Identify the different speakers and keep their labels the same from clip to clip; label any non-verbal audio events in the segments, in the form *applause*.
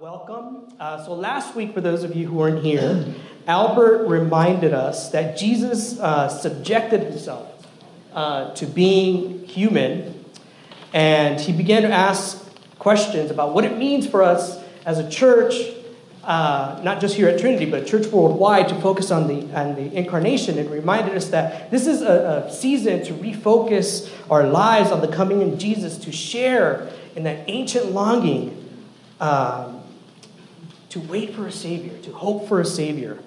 Speaker 1: welcome. Uh, so, last week, for those of you who weren't here, Albert reminded us that Jesus uh, subjected himself uh, to being human, and he began to ask questions about what it means for us as a church, uh, not just here at Trinity, but church worldwide, to focus on the, on the incarnation, and reminded us that this is a, a season to refocus our lives on the coming of Jesus, to share in that ancient longing um, to wait for a Savior, to hope for a Savior.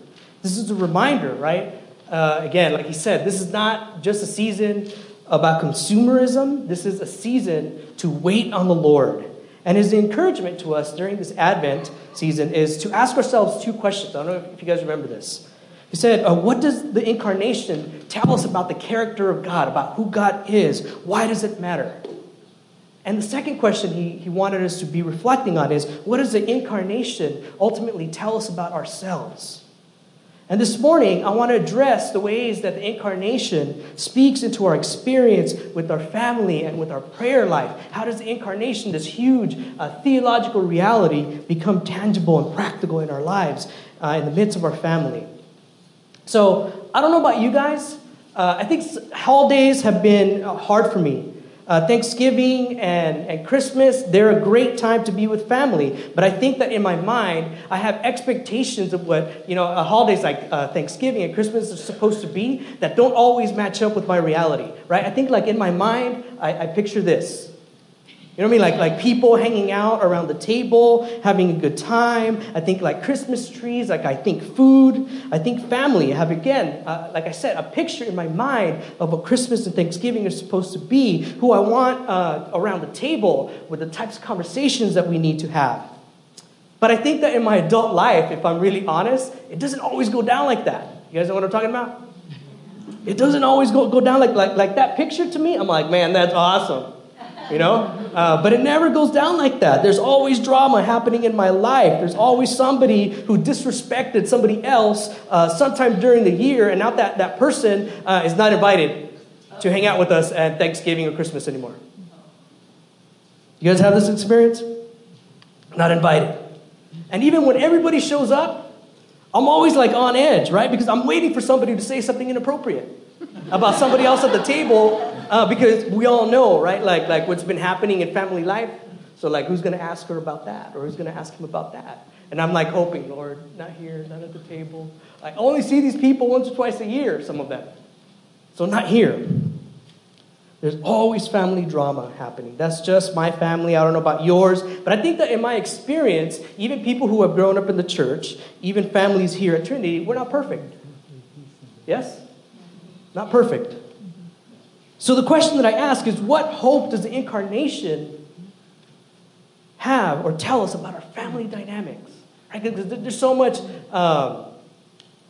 Speaker 1: This is a reminder, right? Uh, again, like he said, this is not just a season about consumerism, this is a season to wait on the Lord. And his encouragement to us during this Advent season is to ask ourselves two questions. I don't know if you guys remember this. He said, uh, What does the incarnation tell us about the character of God, about who God is? Why does it matter? And the second question he, he wanted us to be reflecting on is what does the incarnation ultimately tell us about ourselves? And this morning, I want to address the ways that the incarnation speaks into our experience with our family and with our prayer life. How does the incarnation, this huge uh, theological reality, become tangible and practical in our lives uh, in the midst of our family? So, I don't know about you guys. Uh, I think holidays have been uh, hard for me. Uh, Thanksgiving and, and Christmas, they're a great time to be with family. But I think that in my mind, I have expectations of what, you know, holidays like uh, Thanksgiving and Christmas are supposed to be that don't always match up with my reality, right? I think, like, in my mind, I, I picture this you know what I mean? Like, like people hanging out around the table, having a good time. I think like Christmas trees, like I think food. I think family. I have, again, uh, like I said, a picture in my mind of what Christmas and Thanksgiving are supposed to be, who I want uh, around the table with the types of conversations that we need to have. But I think that in my adult life, if I'm really honest, it doesn't always go down like that. You guys know what I'm talking about? It doesn't always go, go down like, like, like that picture to me. I'm like, man, that's awesome you know? Uh, but it never goes down like that. There's always drama happening in my life. There's always somebody who disrespected somebody else uh, sometime during the year, and now that, that person uh, is not invited to hang out with us at Thanksgiving or Christmas anymore. You guys have this experience? Not invited. And even when everybody shows up, I'm always like on edge, right? Because I'm waiting for somebody to say something inappropriate about somebody else at the table uh, because we all know, right? Like, like what's been happening in family life. So, like, who's going to ask her about that? Or who's going to ask him about that? And I'm like hoping, Lord, not here, not at the table. I only see these people once or twice a year, some of them. So, not here. There's always family drama happening. That's just my family. I don't know about yours. But I think that in my experience, even people who have grown up in the church, even families here at Trinity, we're not perfect. Yes? Not perfect. So the question that I ask is what hope does the incarnation have or tell us about our family dynamics? Right? Because there's so much, um,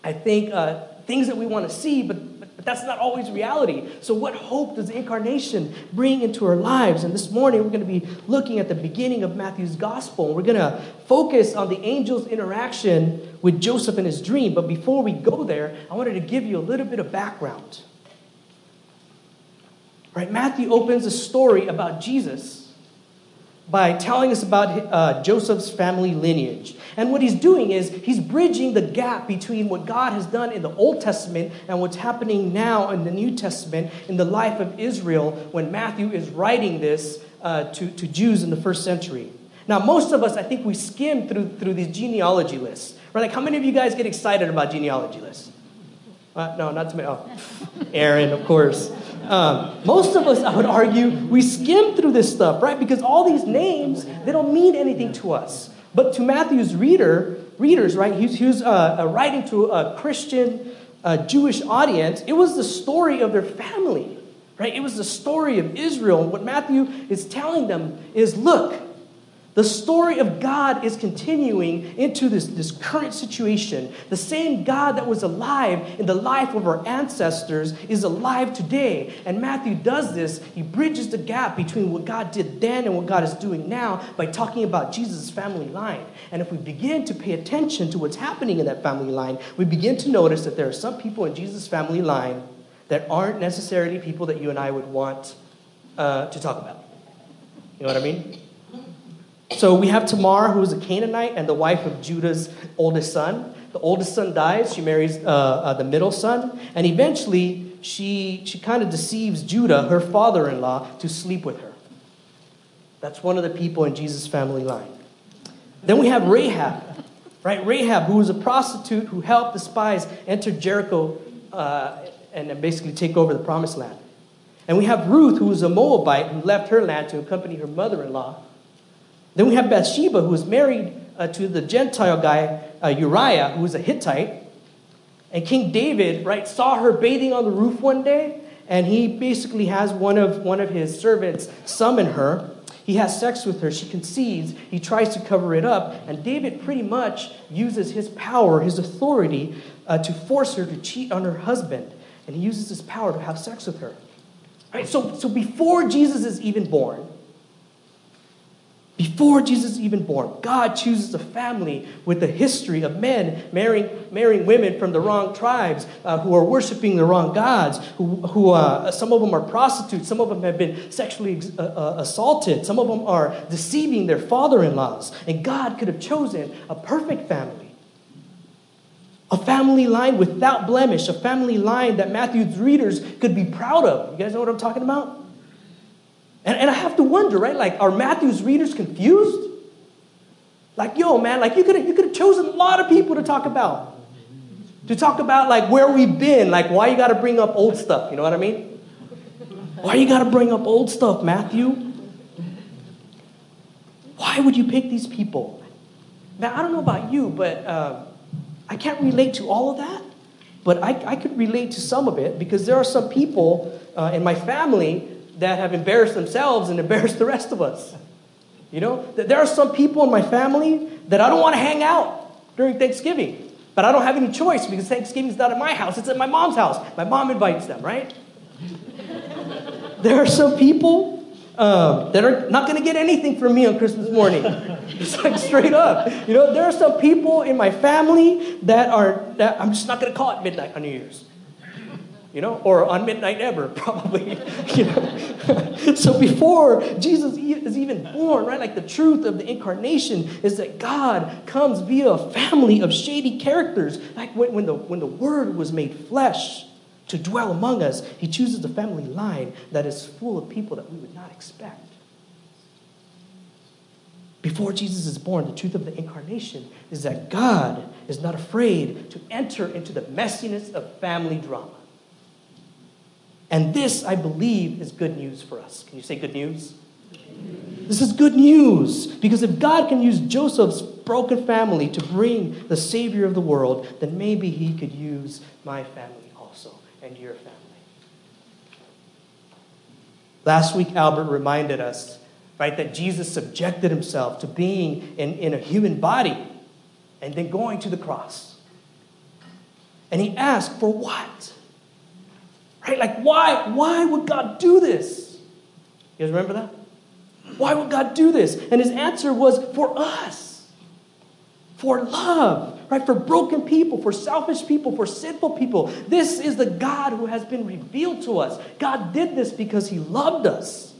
Speaker 1: I think, uh, things that we want to see, but, but, but that's not always reality. So, what hope does the incarnation bring into our lives? And this morning, we're going to be looking at the beginning of Matthew's gospel. We're going to focus on the angel's interaction with Joseph and his dream. But before we go there, I wanted to give you a little bit of background. Right? Matthew opens a story about Jesus by telling us about uh, Joseph's family lineage. And what he's doing is he's bridging the gap between what God has done in the Old Testament and what's happening now in the New Testament in the life of Israel when Matthew is writing this uh, to, to Jews in the first century. Now, most of us, I think we skim through, through these genealogy lists. Right? Like, how many of you guys get excited about genealogy lists? Uh, no, not too many. Oh, Aaron, of course. Um, most of us, I would argue, we skim through this stuff, right? Because all these names, they don't mean anything to us. But to Matthew's reader, readers, right, he was uh, uh, writing to a Christian uh, Jewish audience. It was the story of their family, right? It was the story of Israel. What Matthew is telling them is look, the story of God is continuing into this, this current situation. The same God that was alive in the life of our ancestors is alive today. And Matthew does this. He bridges the gap between what God did then and what God is doing now by talking about Jesus' family line. And if we begin to pay attention to what's happening in that family line, we begin to notice that there are some people in Jesus' family line that aren't necessarily people that you and I would want uh, to talk about. You know what I mean? So we have Tamar, who is a Canaanite and the wife of Judah's oldest son. The oldest son dies. She marries uh, uh, the middle son. And eventually, she, she kind of deceives Judah, her father in law, to sleep with her. That's one of the people in Jesus' family line. Then we have Rahab, right? Rahab, who was a prostitute who helped the spies enter Jericho uh, and basically take over the promised land. And we have Ruth, who was a Moabite, who left her land to accompany her mother in law. Then we have Bathsheba, who was married uh, to the Gentile guy, uh, Uriah, who was a Hittite. And King David, right, saw her bathing on the roof one day, and he basically has one of, one of his servants summon her. He has sex with her. She conceives. He tries to cover it up. And David pretty much uses his power, his authority, uh, to force her to cheat on her husband. And he uses his power to have sex with her. Right? So, so before Jesus is even born, before Jesus is even born, God chooses a family with a history of men marrying, marrying women from the wrong tribes uh, who are worshiping the wrong gods, who, who uh, some of them are prostitutes, some of them have been sexually uh, uh assaulted, some of them are deceiving their father in laws. And God could have chosen a perfect family. A family line without blemish, a family line that Matthew's readers could be proud of. You guys know what I'm talking about? And, and I have to wonder, right? Like, are Matthew's readers confused? Like, yo, man, like you could you could have chosen a lot of people to talk about. To talk about like where we've been, like why you gotta bring up old stuff, you know what I mean? Why you gotta bring up old stuff, Matthew? Why would you pick these people? Now, I don't know about you, but uh, I can't relate to all of that. But I, I could relate to some of it because there are some people uh, in my family that have embarrassed themselves and *laughs* embarrassed the rest of us. You know, there are some people in my family that I don't want to hang out during Thanksgiving. But I don't have any choice because Thanksgiving is not at my house, it's at my mom's house. My mom invites them, right? *laughs* there are some people um, that are not going to get anything from me on Christmas morning. *laughs* It's like straight up. You know, there are some people in my family that are, that I'm just not going to call it midnight on New Year's you know, or on midnight ever, *laughs* probably, you know. *laughs* so before Jesus is even born, right, like the truth of the incarnation is that God comes via a family of shady characters. Like when, when, the, when the Word was made flesh to dwell among us, He chooses a family line that is full of people that we would not expect. Before Jesus is born, the truth of the incarnation is that God is not afraid to enter into the messiness of family drama. And this, I believe, is good news for us. Can you say good news? This is good news because if God can use Joseph's broken family to bring the Savior of the world, then maybe He could use my family also and your family. Last week, Albert reminded us, right, that Jesus subjected Himself to being in, in a human body and then going to the cross. And He asked, for what? Right? Like, why, why would God do this? You guys remember that? Why would God do this? And his answer was for us, for love, right? For broken people, for selfish people, for sinful people. This is the God who has been revealed to us. God did this because he loved us.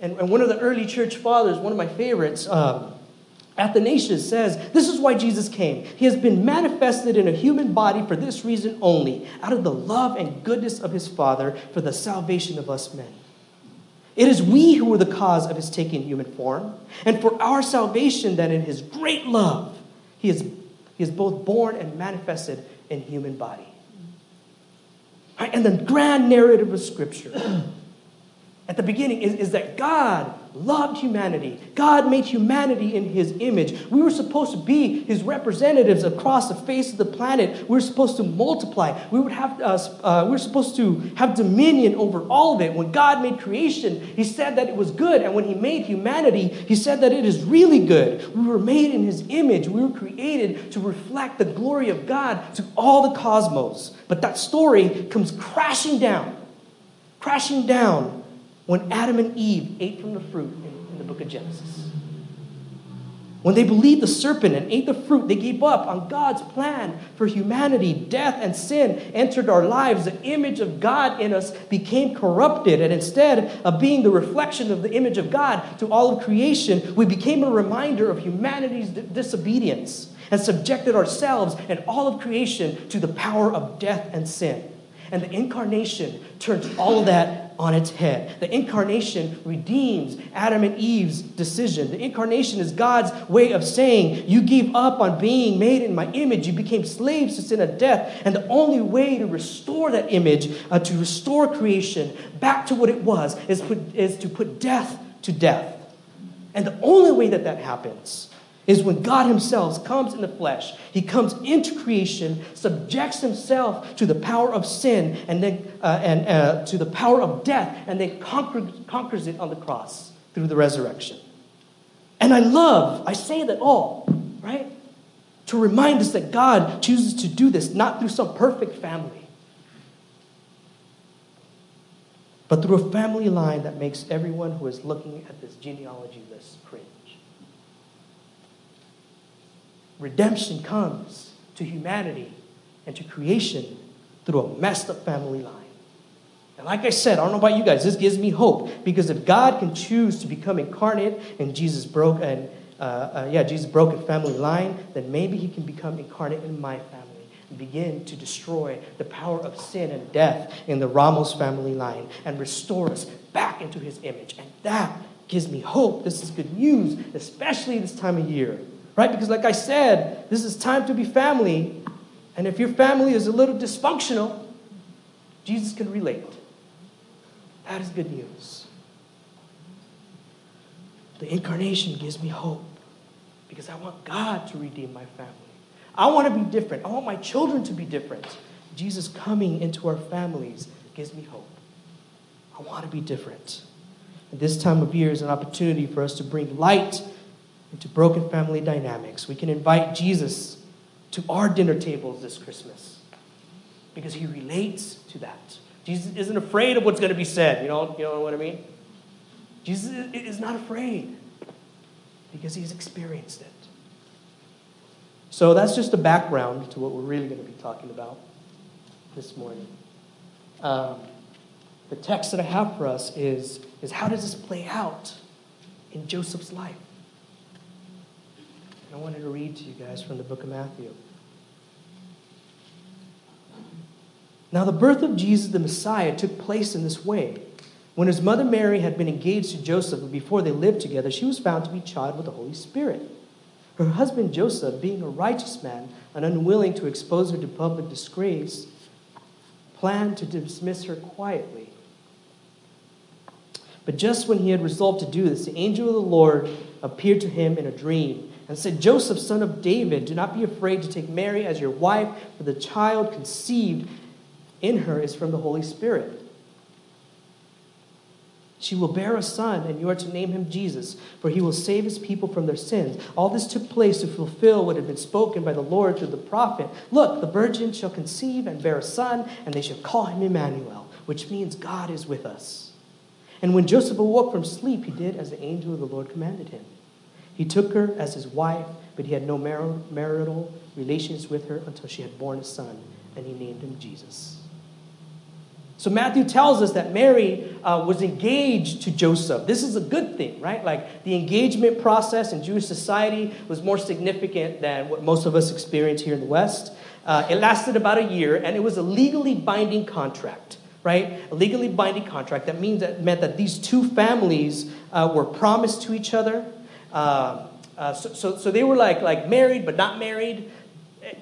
Speaker 1: And, and one of the early church fathers, one of my favorites, um, Athanasius says, This is why Jesus came. He has been manifested in a human body for this reason only, out of the love and goodness of his Father for the salvation of us men. It is we who are the cause of his taking human form, and for our salvation that in his great love he is, he is both born and manifested in human body. Right? And the grand narrative of Scripture *clears throat* at the beginning is, is that God loved humanity. God made humanity in his image. We were supposed to be his representatives across the face of the planet. We were supposed to multiply. We would have uh, uh, we were supposed to have dominion over all of it. When God made creation, he said that it was good, and when he made humanity, he said that it is really good. We were made in his image. We were created to reflect the glory of God to all the cosmos. But that story comes crashing down. Crashing down when Adam and Eve ate from the fruit in, in the book of Genesis. When they believed the serpent and ate the fruit, they gave up on God's plan for humanity. Death and sin entered our lives. The image of God in us became corrupted. And instead of being the reflection of the image of God to all of creation, we became a reminder of humanity's disobedience and subjected ourselves and all of creation to the power of death and sin. And the incarnation turns all of that on its head. The incarnation redeems Adam and Eve's decision. The incarnation is God's way of saying, You gave up on being made in my image. You became slaves to sin and death. And the only way to restore that image, uh, to restore creation back to what it was, is, put, is to put death to death. And the only way that that happens is when God Himself comes in the flesh. He comes into creation, subjects Himself to the power of sin and then uh, and uh, to the power of death, and then conquer, conquers it on the cross through the resurrection. And I love, I say that all, right? To remind us that God chooses to do this not through some perfect family, but through a family line that makes everyone who is looking at this genealogy list cringe. Redemption comes to humanity and to creation through a messed up family line. And like I said, I don't know about you guys, this gives me hope because if God can choose to become incarnate in Jesus broke and uh, uh, yeah, Jesus broke a family line, then maybe He can become incarnate in my family and begin to destroy the power of sin and death in the Ramos family line and restore us back into His image. And that gives me hope. This is good news, especially this time of year right? Because, like I said, this is time to be family. And if your family is a little dysfunctional, Jesus can relate. That is good news. The incarnation gives me hope because I want God to redeem my family. I want to be different. I want my children to be different. Jesus coming into our families gives me hope. I want to be different. And this time of year is an opportunity for us to bring light into broken family dynamics. We can invite Jesus to our dinner tables this Christmas because he relates to that. Jesus isn't afraid of what's going to be said. You know, you know what I mean? Jesus is not afraid because he's experienced it. So that's just a background to what we're really going to be talking about this morning. Um, the text that I have for us is, is how does this play out in Joseph's life? I wanted to read to you guys from the book of Matthew. Now, the birth of Jesus the Messiah took place in this way. When his mother Mary had been engaged to Joseph, but before they lived together, she was found to be child with the Holy Spirit. Her husband Joseph, being a righteous man and unwilling to expose her to public disgrace, planned to dismiss her quietly. But just when he had resolved to do this, the angel of the Lord appeared to him in a dream and said, Joseph, son of David, do not be afraid to take Mary as your wife, for the child conceived in her is from the Holy Spirit. She will bear a son, and you are to name him Jesus, for he will save his people from their sins. All this took place to fulfill what had been spoken by the Lord through the prophet. Look, the virgin shall conceive and bear a son, and they shall call him Emmanuel, which means God is with us. And when Joseph awoke from sleep, he did as the angel of the Lord commanded him. He took her as his wife, but he had no marital relations with her until she had born a son, and he named him Jesus. So Matthew tells us that Mary uh, was engaged to Joseph. This is a good thing, right? Like the engagement process in Jewish society was more significant than what most of us experience here in the West. Uh, it lasted about a year, and it was a legally binding contract right? A legally binding contract. That means that meant that these two families uh, were promised to each other. Um, uh, so, so, so, they were like, like married but not married.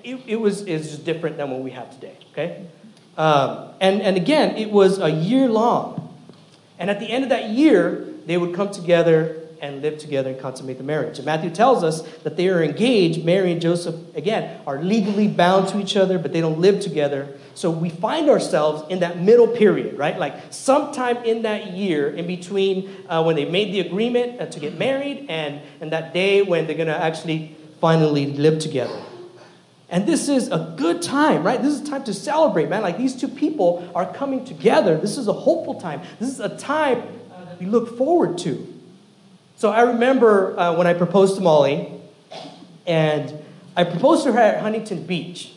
Speaker 1: It, it was is just different than what we have today, okay? Um, and, and again, it was a year long. And at the end of that year, they would come together and live together and consummate the marriage. And Matthew tells us that they are engaged. Mary and Joseph, again, are legally bound to each other, but they don't live together. So we find ourselves in that middle period, right? Like sometime in that year, in between uh, when they made the agreement uh, to get married and, and that day when they're going to actually finally live together. And this is a good time, right? This is time to celebrate, man. Like these two people are coming together. This is a hopeful time. This is a time we look forward to. So I remember uh, when I proposed to Molly, And I proposed to her at Huntington Beach.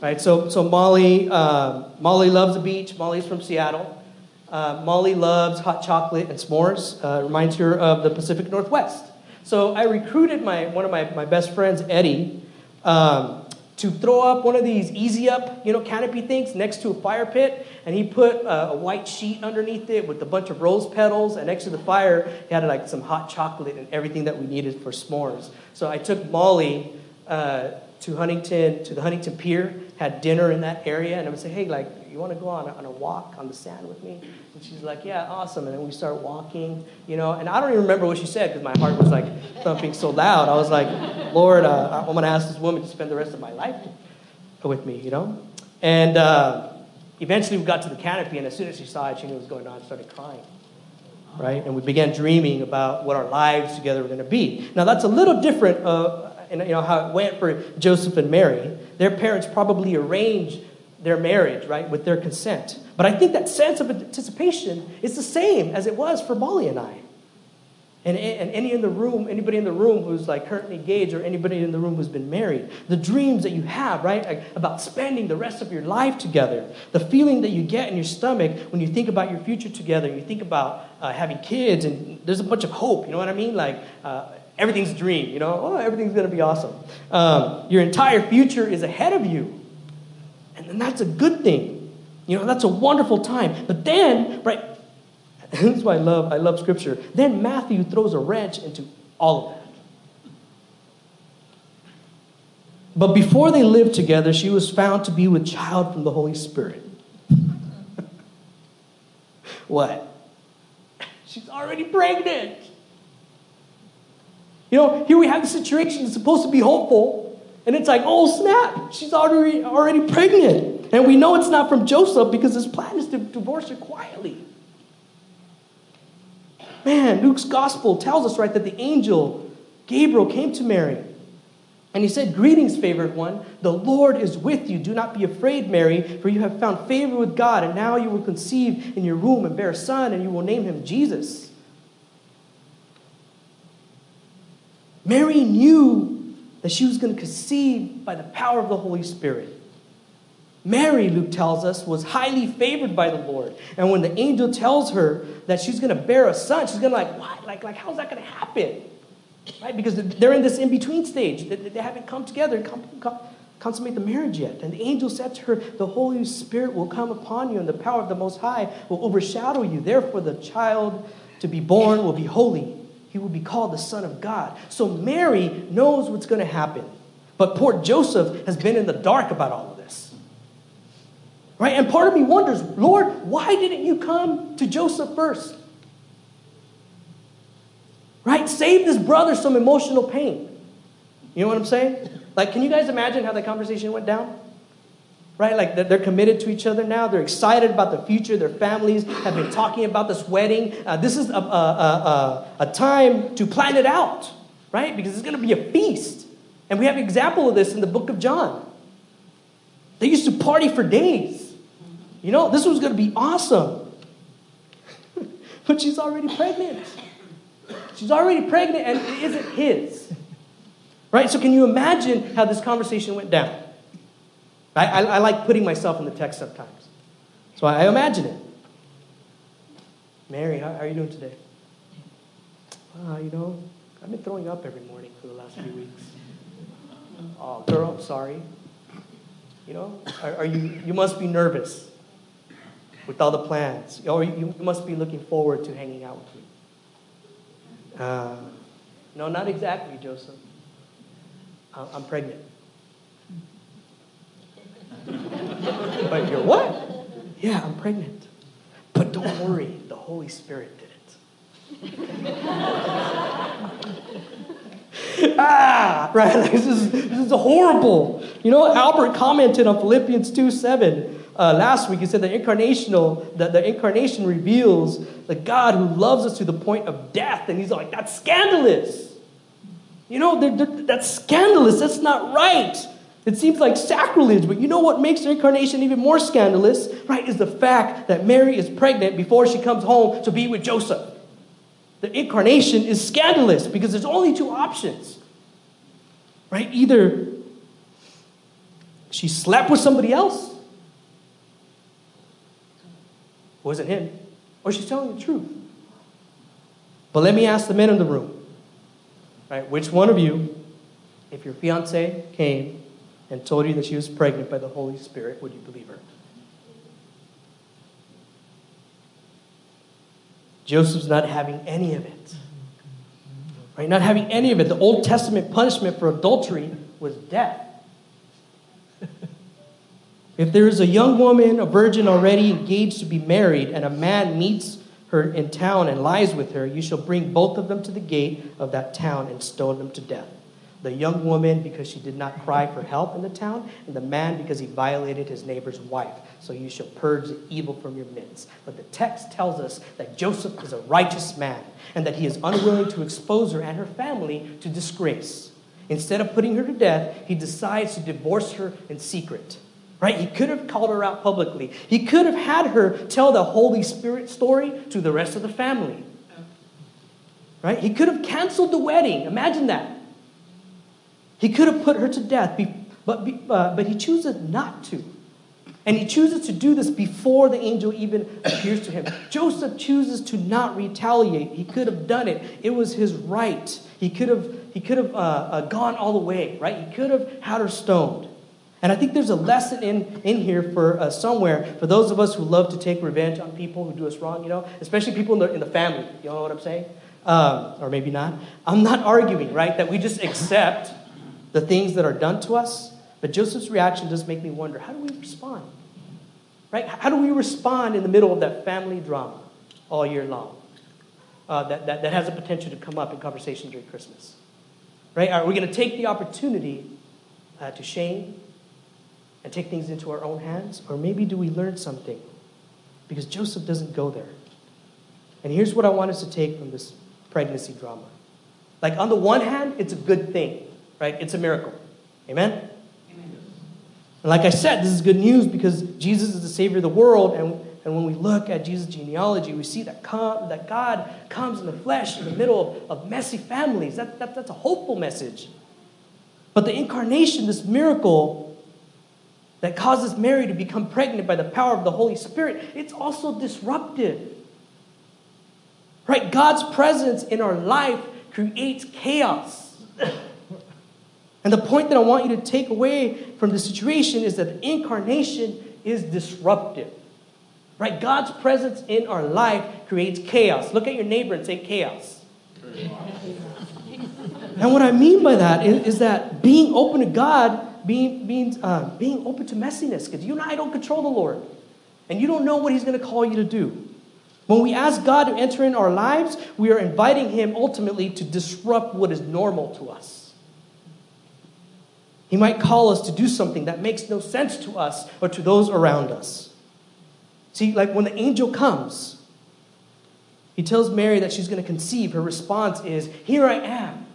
Speaker 1: Right, so, so Molly, uh, Molly loves the beach. Molly's from Seattle. Uh, Molly loves hot chocolate and s'mores. Uh, reminds her of the Pacific Northwest. So I recruited my, one of my, my best friends, Eddie, um, to throw up one of these easy up, you know, canopy things next to a fire pit. And he put a, a white sheet underneath it with a bunch of rose petals. And next to the fire, he had like some hot chocolate and everything that we needed for s'mores. So I took Molly uh, to Huntington, to the Huntington Pier, had dinner in that area, and I would say, hey, like, you want to go on a, on a walk on the sand with me? And she's like, yeah, awesome. And then we start walking, you know, and I don't even remember what she said because my heart was like thumping so loud. I was like, Lord, uh, I'm going to ask this woman to spend the rest of my life with me, you know? And uh, eventually we got to the canopy, and as soon as she saw it, she knew what was going on and started crying. Right? And we began dreaming about what our lives together were going to be. Now, that's a little different, uh, and you know, how it went for Joseph and Mary. Their parents probably arranged their marriage, right, with their consent. But I think that sense of anticipation is the same as it was for Molly and I. And, and any in the room, anybody in the room who's like currently engaged or anybody in the room who's been married, the dreams that you have, right, about spending the rest of your life together, the feeling that you get in your stomach when you think about your future together, you think about uh, having kids, and there's a bunch of hope, you know what I mean? Like, uh, everything's a dream, you know, oh, everything's to be awesome. Um, your entire future is ahead of you. And that's a good thing. You know, that's a wonderful time. But then, right, *laughs* this is why I love, I love scripture. Then Matthew throws a wrench into all of that. But before they lived together, she was found to be with child from the Holy Spirit. *laughs* what? She's already pregnant. You know, here we have the situation that's supposed to be hopeful, and it's like, oh snap, she's already already pregnant. And we know it's not from Joseph because his plan is to divorce her quietly. Man, Luke's gospel tells us, right, that the angel Gabriel came to Mary. And he said, Greetings, favored one. The Lord is with you. Do not be afraid, Mary, for you have found favor with God. And now you will conceive in your womb and bear a son, and you will name him Jesus. Mary knew that she was going to conceive by the power of the Holy Spirit. Mary, Luke tells us, was highly favored by the Lord. And when the angel tells her that she's going to bear a son, she's going to like, what? Like, like how's that going to happen? Right? Because they're in this in-between stage. They haven't come together and consummate the marriage yet. And the angel said to her, the Holy Spirit will come upon you and the power of the Most High will overshadow you. Therefore, the child to be born will be holy he will be called the Son of God. So Mary knows what's going to happen. But poor Joseph has been in the dark about all of this. Right? And part of me wonders, Lord, why didn't you come to Joseph first? Right? Save this brother some emotional pain. You know what I'm saying? Like, can you guys imagine how that conversation went down? Right? Like they're committed to each other now. They're excited about the future. Their families have been talking about this wedding. Uh, this is a, a, a, a, time to plan it out, right? Because it's going to be a feast. And we have an example of this in the book of John. They used to party for days. You know, this was going to be awesome. *laughs* but she's already pregnant. She's already pregnant and it isn't his. Right? So, can you imagine how this conversation went down? I, I, I like putting myself in the text sometimes. So I, imagine it. Mary, how, how, are you doing today? Uh, you know, I've been throwing up every morning for the last few weeks. Oh, girl, I'm sorry. You know, are, are you, you must be nervous with all the plans. Or you, you must be looking forward to hanging out with me. Uh, no, not exactly, Joseph. I'm pregnant. *laughs* but you're what? Yeah, I'm pregnant. But don't worry, the Holy Spirit did it. *laughs* ah, right? *laughs* This, is, this is horrible. You know, Albert commented on Philippians 2 7. Uh, last week, he said the incarnational, that the incarnation reveals the God who loves us to the point of death. And he's like, that's scandalous. You know, they're, they're, that's scandalous. That's not right. It seems like sacrilege, but you know what makes the incarnation even more scandalous, right? Is the fact that Mary is pregnant before she comes home to be with Joseph. The incarnation is scandalous because there's only two options. Right? Either she slept with somebody else, wasn't him, or she's telling the truth. But let me ask the men in the room. Right? Which one of you, if your fiance came and told you that she was pregnant by the Holy Spirit, would you believe her? Joseph's not having any of it. Right? Not having any of it. The Old Testament punishment for adultery was death. if there is a young woman, a virgin already engaged to be married, and a man meets her in town and lies with her, you shall bring both of them to the gate of that town and stone them to death the young woman because she did not cry for help in the town, and the man because he violated his neighbor's wife. So you shall purge the evil from your midst. But the text tells us that Joseph is a righteous man and that he is unwilling to expose her and her family to disgrace. Instead of putting her to death, he decides to divorce her in secret. Right? He could have called her out publicly. He could have had her tell the Holy Spirit story to the rest of the family. Right? He could have canceled the wedding. Imagine that. He could have put her to death, but, uh, but he chooses not to. And he chooses to do this before the angel even appears to him. Joseph chooses to not retaliate. He could have done it, it was his right. He could have, he could have uh, uh, gone all the way, right? He could have had her stoned. And I think there's a lesson in, in here for uh, somewhere for those of us who love to take revenge on people who do us wrong, you know, especially people in the, in the family. You know what I'm saying? Um, or maybe not. I'm not arguing, right, that we just accept the things that are done to us. But Joseph's reaction does make me wonder how do we respond? Right? How do we respond in the middle of that family drama all year long uh, that, that, that has a potential to come up in conversation during Christmas? Right? Are we going to take the opportunity uh, to shame and take things into our own hands? Or maybe do we learn something? Because Joseph doesn't go there. And here's what I want us to take from this pregnancy drama. Like, on the one hand, it's a good thing right? It's a miracle. Amen? Amen? And like I said, this is good news because Jesus is the Savior of the world. And, and when we look at Jesus' genealogy, we see that, come, that God comes in the flesh in the middle of, of messy families. That, that, that's a hopeful message. But the incarnation, this miracle that causes Mary to become pregnant by the power of the Holy Spirit, it's also disruptive. Right? God's presence in our life creates chaos. *clears throat* And the point that I want you to take away from the situation is that incarnation is disruptive. Right? God's presence in our life creates chaos. Look at your neighbor and say chaos. and what I mean by that is, is that being open to God being, means uh, being open to messiness. Because you and I don't control the Lord. And you don't know what He's going to call you to do. When we ask God to enter in our lives, we are inviting Him ultimately to disrupt what is normal to us. He might call us to do something that makes no sense to us or to those around us. See, like when the angel comes, he tells Mary that she's going to conceive. Her response is, Here I am.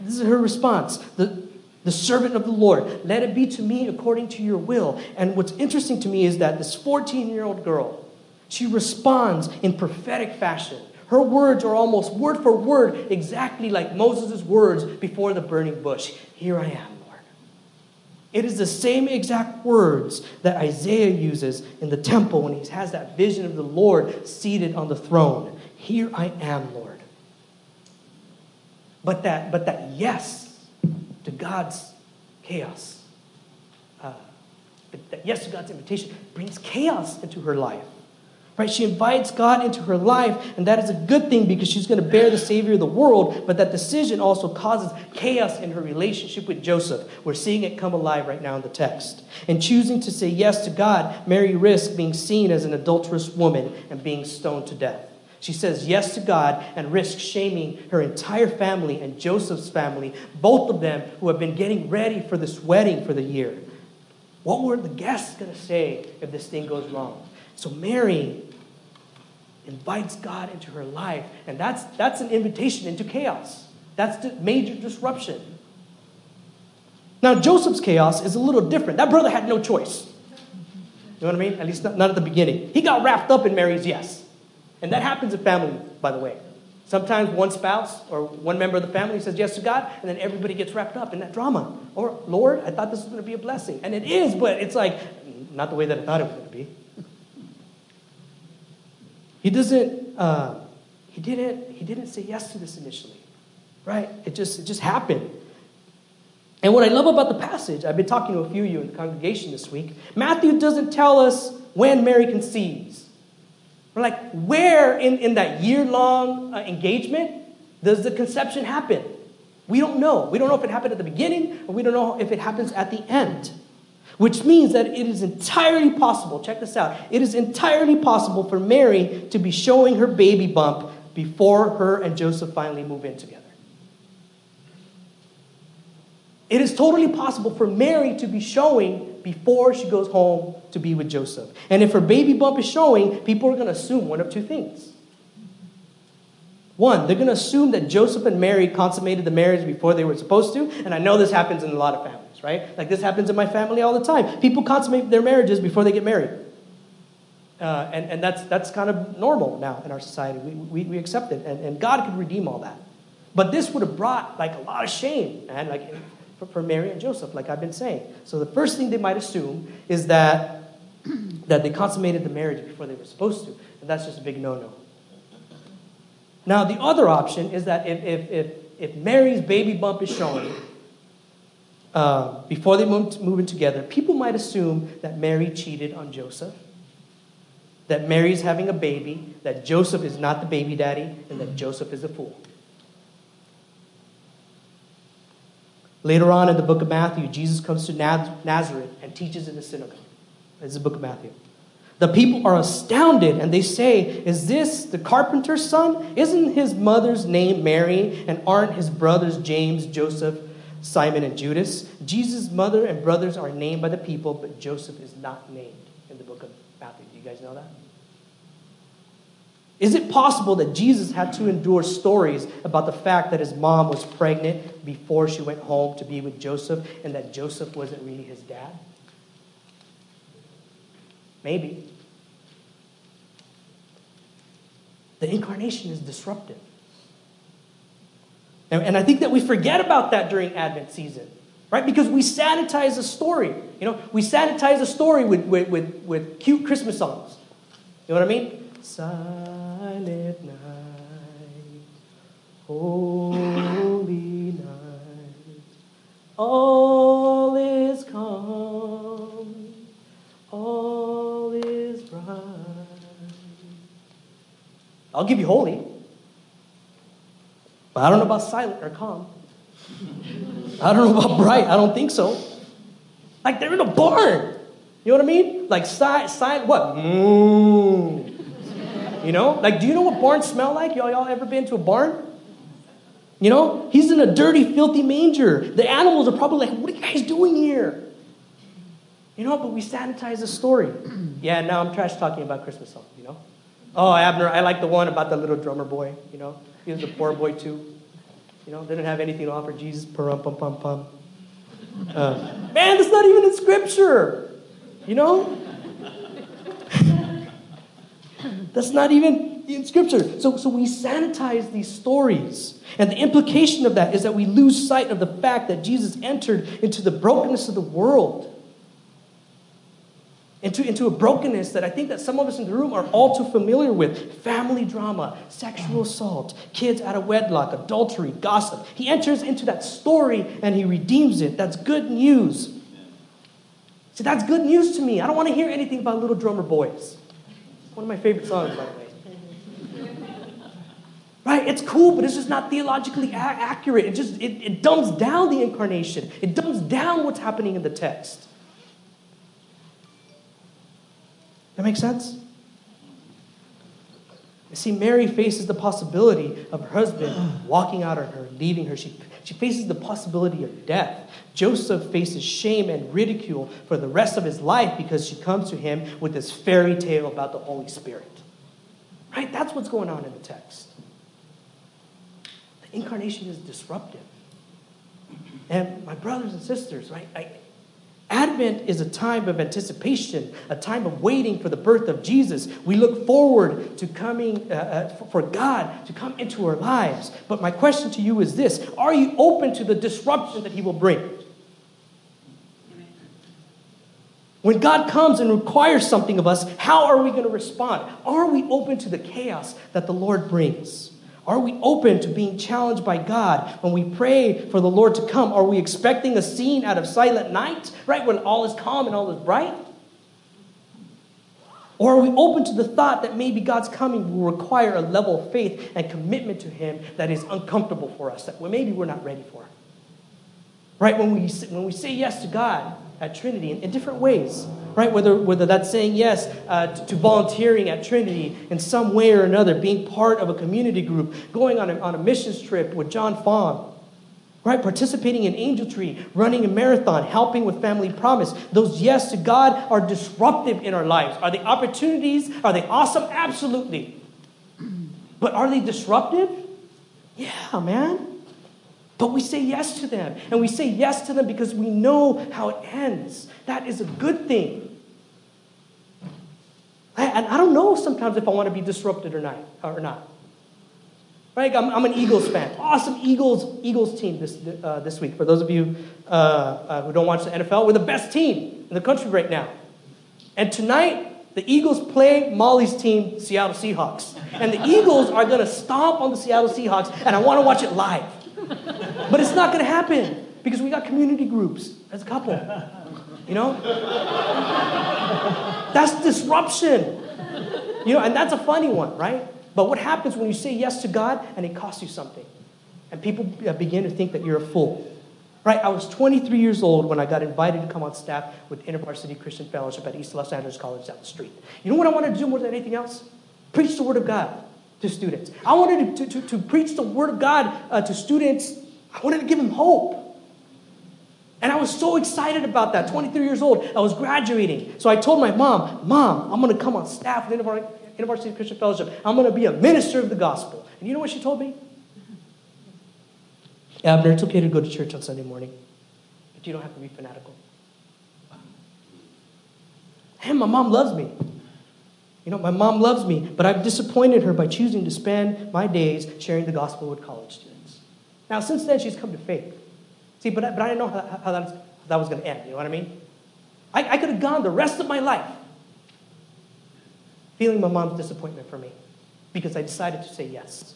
Speaker 1: This is her response. The, the servant of the Lord, let it be to me according to your will. And what's interesting to me is that this 14 year old girl, she responds in prophetic fashion. Her words are almost word for word exactly like Moses' words before the burning bush. Here I am, Lord. It is the same exact words that Isaiah uses in the temple when he has that vision of the Lord seated on the throne. Here I am, Lord. But that, but that yes to God's chaos, uh, that yes to God's invitation brings chaos into her life. Right? She invites God into her life, and that is a good thing because she's going to bear the Savior of the world. But that decision also causes chaos in her relationship with Joseph. We're seeing it come alive right now in the text. And choosing to say yes to God, Mary risks being seen as an adulterous woman and being stoned to death. She says yes to God and risks shaming her entire family and Joseph's family, both of them who have been getting ready for this wedding for the year. What were the guests going to say if this thing goes wrong? So Mary invites God into her life, and that's, that's an invitation into chaos. That's the major disruption. Now, Joseph's chaos is a little different. That brother had no choice. You know what I mean? At least not, not at the beginning. He got wrapped up in Mary's yes. And that happens in family, by the way. Sometimes one spouse or one member of the family says yes to God, and then everybody gets wrapped up in that drama. Or, Lord, I thought this was going to be a blessing. And it is, but it's like, not the way that I thought it was going to be. He doesn't, uh, he didn't, he didn't say yes to this initially, right? It just, it just happened. And what I love about the passage, I've been talking to a few of you in the congregation this week, Matthew doesn't tell us when Mary conceives. We're like, where in, in that year long uh, engagement does the conception happen? We don't know. We don't know if it happened at the beginning, or we don't know if it happens at the end. Which means that it is entirely possible, check this out, it is entirely possible for Mary to be showing her baby bump before her and Joseph finally move in together. It is totally possible for Mary to be showing before she goes home to be with Joseph. And if her baby bump is showing, people are going to assume one of two things. One, they're going to assume that Joseph and Mary consummated the marriage before they were supposed to. And I know this happens in a lot of families, right? Like this happens in my family all the time. People consummate their marriages before they get married. Uh, and, and that's, that's kind of normal now in our society. We, we, we accept it. And, and God could redeem all that. But this would have brought like a lot of shame, and like for, for Mary and Joseph, like I've been saying. So the first thing they might assume is that, *clears throat* that they consummated the marriage before they were supposed to. And that's just a big no no. Now, the other option is that if, if, if, if Mary's baby bump is showing uh, before they moved, move in together, people might assume that Mary cheated on Joseph, that Mary's having a baby, that Joseph is not the baby daddy, and that Joseph is a fool. Later on in the book of Matthew, Jesus comes to Nazareth and teaches in the synagogue. This is the book of Matthew. The people are astounded and they say, Is this the carpenter's son? Isn't his mother's name Mary? And aren't his brothers James, Joseph, Simon, and Judas? Jesus' mother and brothers are named by the people, but Joseph is not named in the book of Matthew. Do you guys know that? Is it possible that Jesus had to endure stories about the fact that his mom was pregnant before she went home to be with Joseph and that Joseph wasn't really his dad? Maybe. The incarnation is disruptive. And, and I think that we forget about that during Advent season, right? Because we sanitize a story. You know, we sanitize a story with, with, with, with cute Christmas songs. You know what I mean? Silent night, holy night, all is calm, all is bright. I'll give you holy, but I don't know about silent or calm. I don't know about bright. I don't think so. Like they're in a barn. You know what I mean? Like silent, si- what? Mm. You know? Like, do you know what barns smell like? Y'all, y'all ever been to a barn? You know? He's in a dirty, filthy manger. The animals are probably like, what are you guys doing here? You know, but we sanitize the story. *clears throat* yeah, now I'm trash talking about Christmas songs, you know? Oh, Abner, I like the one about the little drummer boy, you know? He was a poor boy too. You know, didn't have anything to offer Jesus, pum pum pum pum. Uh, man, that's not even in scripture. You know? That's not even in Scripture. So, so we sanitize these stories. And the implication of that is that we lose sight of the fact that Jesus entered into the brokenness of the world. Into, into a brokenness that I think that some of us in the room are all too familiar with family drama, sexual assault, kids out of wedlock, adultery, gossip. He enters into that story and he redeems it. That's good news. See, that's good news to me. I don't want to hear anything about little drummer boys. One of my favorite songs, by the way. Right? It's cool, but it's just not theologically a- accurate. It just it, it dumbs down the incarnation. It dumbs down what's happening in the text. That makes sense? You see, Mary faces the possibility of her husband walking out on her, leaving her. She, she faces the possibility of death. Joseph faces shame and ridicule for the rest of his life because she comes to him with this fairy tale about the Holy Spirit. Right? That's what's going on in the text. The incarnation is disruptive. And my brothers and sisters, right? I, Advent is a time of anticipation, a time of waiting for the birth of Jesus. We look forward to coming, uh, uh, for God to come into our lives. But my question to you is this Are you open to the disruption that He will bring? When God comes and requires something of us, how are we going to respond? Are we open to the chaos that the Lord brings? Are we open to being challenged by God when we pray for the Lord to come? Are we expecting a scene out of Silent Night, right, when all is calm and all is bright? Or are we open to the thought that maybe God's coming will require a level of faith and commitment to Him that is uncomfortable for us, that maybe we're not ready for? Right? When we, when we say yes to God at Trinity in, in different ways, right? Whether, whether that's saying yes uh, to, to, volunteering at Trinity in some way or another, being part of a community group, going on a, on a missions trip with John Fawn, right? Participating in Angel Tree, running a marathon, helping with Family Promise. Those yes to God are disruptive in our lives. Are they opportunities? Are they awesome? Absolutely. But are they disruptive? Yeah, man. But we say yes to them. And we say yes to them because we know how it ends. That is a good thing. And I don't know sometimes if I want to be disrupted or not. Or not. Right? I'm, I'm an Eagles fan. Awesome Eagles Eagles team this, uh, this week. For those of you uh, uh, who don't watch the NFL, we're the best team in the country right now. And tonight, the Eagles play Molly's team, Seattle Seahawks. And the Eagles are going to stomp on the Seattle Seahawks, and I want to watch it live. But it's not going to happen because we got community groups as a couple. You know? That's disruption. You know, and that's a funny one, right? But what happens when you say yes to God and it costs you something? And people uh, begin to think that you're a fool. Right? I was 23 years old when I got invited to come on staff with InterVarsity Christian Fellowship at East Los Angeles College down the street. You know what I want to do more than anything else? Preach the Word of God to students. I wanted to, to, to, to preach the Word of God uh, to students. I wanted to give them hope. And I was so excited about that. 23 years old, I was graduating. So I told my mom, Mom, I'm going to come on staff with InterVarsity Christian Fellowship. I'm going to be a minister of the gospel. And you know what she told me? Abner, it's okay to go to church on Sunday morning, but you don't have to be fanatical. And my mom loves me. You know, my mom loves me, but I've disappointed her by choosing to spend my days sharing the gospel with college students. Now, since then, she's come to faith. See, but, but I didn't know how, how, that, how that was going to end. You know what I mean? I, I could have gone the rest of my life feeling my mom's disappointment for me because I decided to say yes.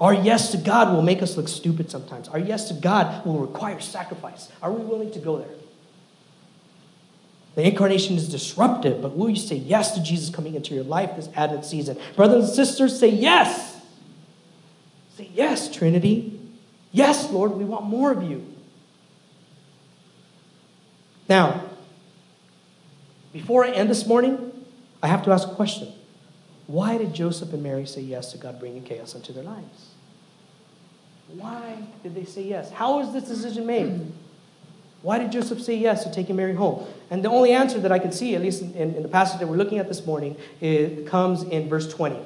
Speaker 1: Our yes to God will make us look stupid sometimes. Our yes to God will require sacrifice. Are we willing to go there? The incarnation is disruptive, but will you say yes to Jesus coming into your life this Advent season? Brothers and sisters, say yes. Say yes, Trinity. Yes, Lord, we want more of you. Now, before I end this morning, I have to ask a question. Why did Joseph and Mary say yes to God bringing chaos into their lives? Why did they say yes? How was this decision made? Why did Joseph say yes to taking Mary home? And the only answer that I can see, at least in, in, in the passage that we're looking at this morning, it comes in verse 20.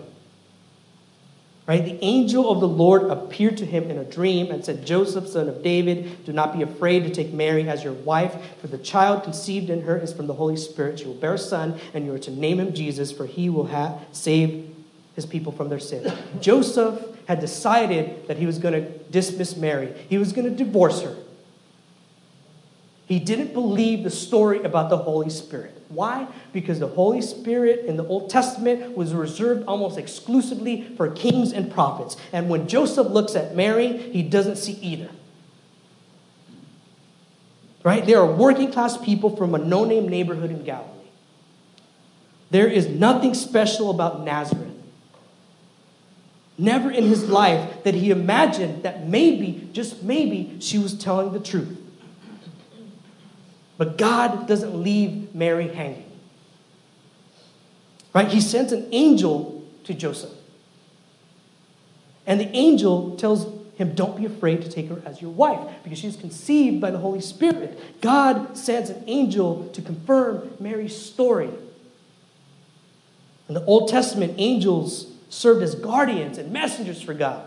Speaker 1: Right? The angel of the Lord appeared to him in a dream and said, Joseph, son of David, do not be afraid to take Mary as your wife, for the child conceived in her is from the Holy Spirit. She will bear a son, and you are to name him Jesus, for he will have, save his people from their sins. Joseph had decided that he was going to dismiss Mary, he was going to divorce her. He didn't believe the story about the Holy Spirit. Why? Because the Holy Spirit in the Old Testament was reserved almost exclusively for kings and prophets. And when Joseph looks at Mary, he doesn't see either. Right? They are working class people from a no name neighborhood in Galilee. There is nothing special about Nazareth. Never in his life did he imagine that maybe, just maybe, she was telling the truth. But God doesn't leave Mary hanging. Right? He sends an angel to Joseph. And the angel tells him, Don't be afraid to take her as your wife because she's conceived by the Holy Spirit. God sends an angel to confirm Mary's story. In the Old Testament, angels served as guardians and messengers for God.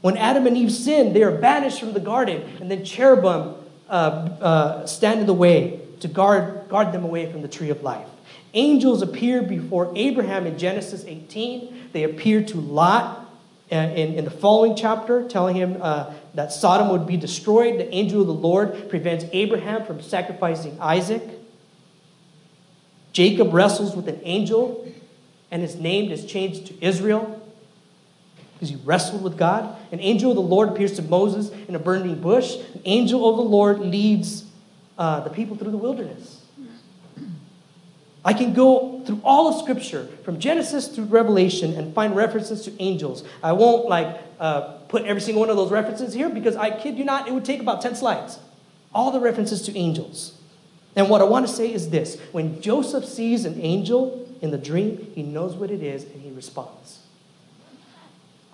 Speaker 1: When Adam and Eve sinned, they are banished from the garden, and then cherubim uh, uh, stand in the way to guard, guard them away from the tree of life. Angels appear before Abraham in Genesis 18. They appear to Lot uh, in, in the following chapter, telling him uh, that Sodom would be destroyed. The angel of the Lord prevents Abraham from sacrificing Isaac. Jacob wrestles with an angel, and his name is changed to Israel because he wrestled with God. An angel of the Lord appears to Moses in a burning bush. An angel of the Lord leads uh, the people through the wilderness. I can go through all of Scripture, from Genesis through Revelation, and find references to angels. I won't like uh, put every single one of those references here because I kid you not, it would take about 10 slides. All the references to angels. And what I want to say is this when Joseph sees an angel in the dream, he knows what it is and he responds.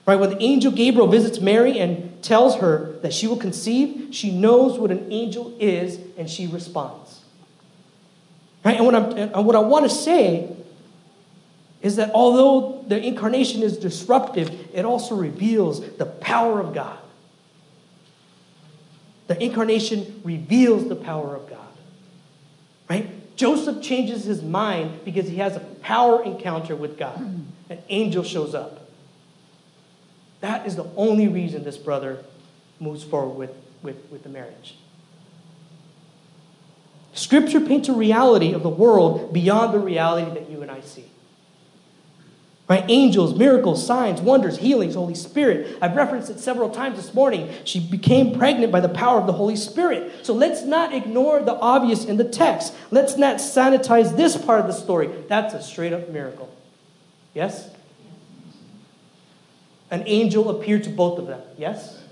Speaker 1: Right? When the angel Gabriel visits Mary and tells her that she will conceive, she knows what an angel is and she responds. Right? And what, I'm, and what I want to say is that although the incarnation is disruptive, it also reveals the power of God. The incarnation reveals the power of God. Right? Joseph changes his mind because he has a power encounter with God. An angel shows up. That is the only reason this brother moves forward with, with, with the marriage. Scripture paints a reality of the world beyond the reality that you and I see. Right? Angels, miracles, signs, wonders, healings, Holy Spirit. I've referenced it several times this morning. She became pregnant by the power of the Holy Spirit. So let's not ignore the obvious in the text. Let's not sanitize this part of the story. That's a straight up miracle. Yes? An angel appeared to both of them. Yes?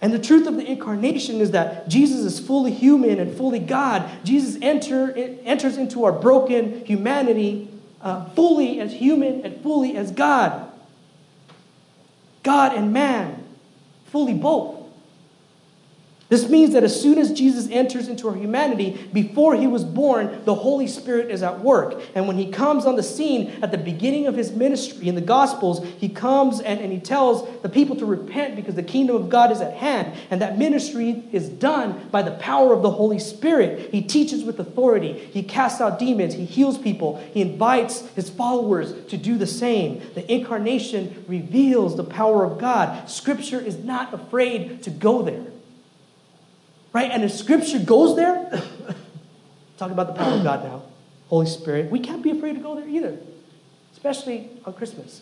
Speaker 1: And the truth of the incarnation is that Jesus is fully human and fully God. Jesus enter, enters into our broken humanity uh, fully as human and fully as God. God and man, fully both. This means that as soon as Jesus enters into our humanity, before he was born, the Holy Spirit is at work. And when he comes on the scene at the beginning of his ministry in the Gospels, he comes and, and he tells the people to repent because the kingdom of God is at hand. And that ministry is done by the power of the Holy Spirit. He teaches with authority, he casts out demons, he heals people, he invites his followers to do the same. The incarnation reveals the power of God. Scripture is not afraid to go there. Right? And if scripture goes there, *laughs* talk about the power of God now, Holy Spirit, we can't be afraid to go there either, especially on Christmas.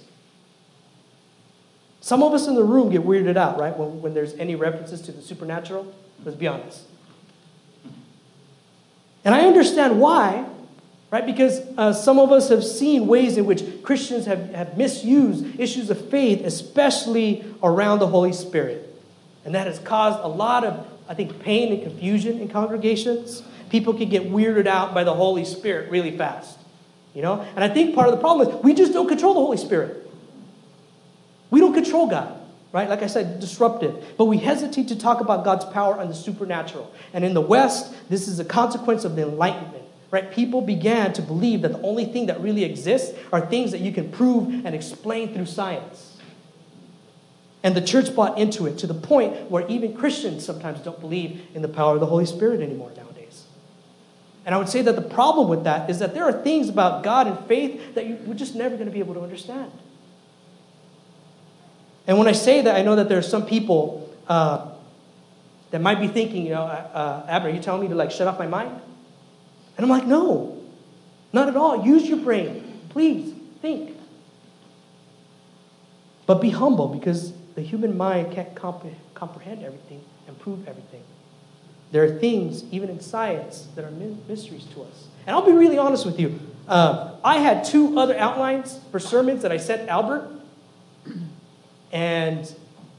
Speaker 1: Some of us in the room get weirded out, right, when, when there's any references to the supernatural. Let's be honest. And I understand why, right? Because uh, some of us have seen ways in which Christians have, have misused issues of faith, especially around the Holy Spirit. And that has caused a lot of I think, pain and confusion in congregations. People can get weirded out by the Holy Spirit really fast. You know? And I think part of the problem is we just don't control the Holy Spirit. We don't control God, right? Like I said, disruptive. But we hesitate to talk about God's power and the supernatural. And in the West, this is a consequence of the Enlightenment, right? People began to believe that the only thing that really exists are things that you can prove and explain through science. And the church bought into it to the point where even Christians sometimes don't believe in the power of the Holy Spirit anymore nowadays. And I would say that the problem with that is that there are things about God and faith that you, we're just never going to be able to understand. And when I say that, I know that there are some people uh, that might be thinking, you know, uh, uh Abner, are you telling me to like shut off my mind? And I'm like, no, not at all. Use your brain. Please, think. But be humble because the human mind can't comp- comprehend everything and prove everything. There are things, even in science, that are mysteries to us. And I'll be really honest with you. Uh, I had two other outlines for sermons that I sent Albert, *clears throat* and,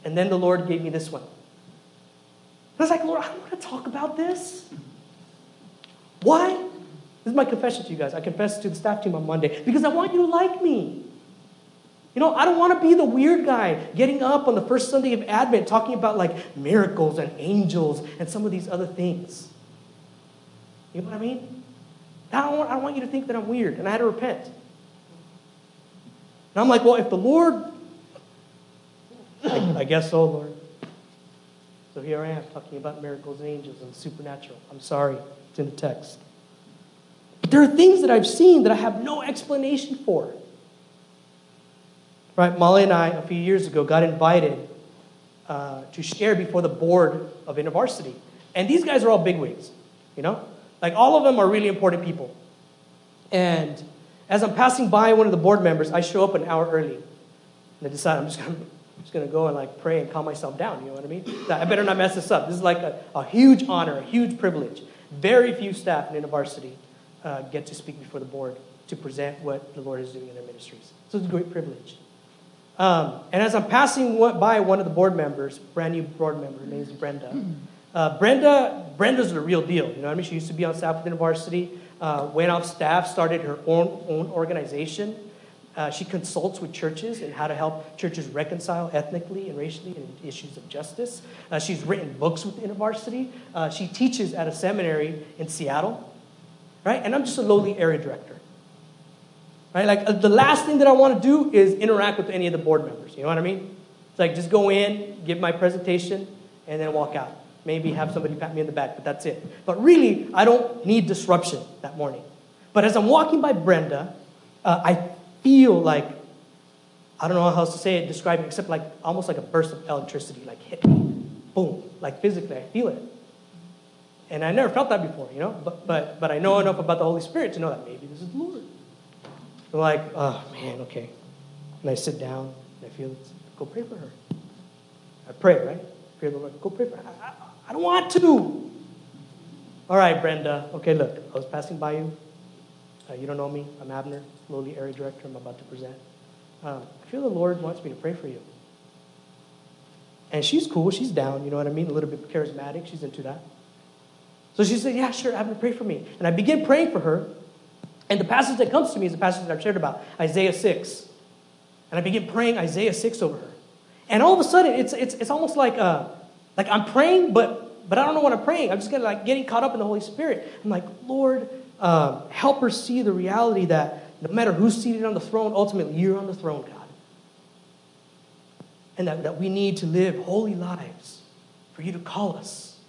Speaker 1: and then the Lord gave me this one. I was like, Lord, I don't want to talk about this. Why? This is my confession to you guys. I confessed to the staff team on Monday because I want you to like me. You know, I don't want to be the weird guy getting up on the first Sunday of Advent talking about like miracles and angels and some of these other things. You know what I mean? I don't want, I don't want you to think that I'm weird, and I had to repent. And I'm like, well, if the Lord, I, I guess so, Lord. So here I am talking about miracles and angels and supernatural. I'm sorry, it's in the text. But there are things that I've seen that I have no explanation for. Right, Molly and I, a few years ago, got invited uh, to share before the board of InterVarsity. And these guys are all bigwigs, you know? Like, all of them are really important people. And as I'm passing by one of the board members, I show up an hour early. And I decide I'm just to just to go and like pray and calm myself down. You know what I mean? I better not mess this up. This is like a, a huge honor, a huge privilege. Very few staff in InterVarsity uh, get to speak before the board to present what the Lord is doing in their ministries. So it's a great privilege. Um, and as I'm passing by one of the board members, brand new board member, her name is Brenda. Uh, Brenda, Brenda's the real deal. You know what I mean? She used to be on staff with InterVarsity, uh, went off staff, started her own, own organization. Uh, she consults with churches and how to help churches reconcile ethnically and racially and issues of justice. Uh, she's written books with InterVarsity. Uh, she teaches at a seminary in Seattle, right? And I'm just a lowly area director, right? Like uh, the last thing that I want to do is interact with any of the board members. You know what I mean? It's like just go in, give my presentation, and then walk out. Maybe have somebody pat me in the back, but that's it. But really, I don't need disruption that morning. But as I'm walking by Brenda, uh, I feel like, I don't know how else to say it, describe it, except like almost like a burst of electricity, like hit me. Boom. Like physically, I feel it. And I never felt that before, you know? But, but, but I know enough about the Holy Spirit to know that maybe this is the Lord. Like, oh man, okay. And I sit down and I feel. Go pray for her. I pray, right? Pray the Lord. Go pray for her. I, I, I don't want to. All right, Brenda. Okay, look, I was passing by you. Uh, you don't know me. I'm Abner, lowly area director. I'm about to present. Um, I feel the Lord wants me to pray for you. And she's cool. She's down. You know what I mean? A little bit charismatic. She's into that. So she said, Yeah, sure, Abner, pray for me. And I begin praying for her. And the passage that comes to me is the passage that I've shared about, Isaiah 6. And I begin praying Isaiah 6 over her. And all of a sudden, it's, it's, it's almost like, uh, like I'm praying, but, but I don't know what I'm praying. I'm just getting, like, getting caught up in the Holy Spirit. I'm like, Lord, um, help her see the reality that no matter who's seated on the throne, ultimately you're on the throne, God. And that, that we need to live holy lives for you to call us,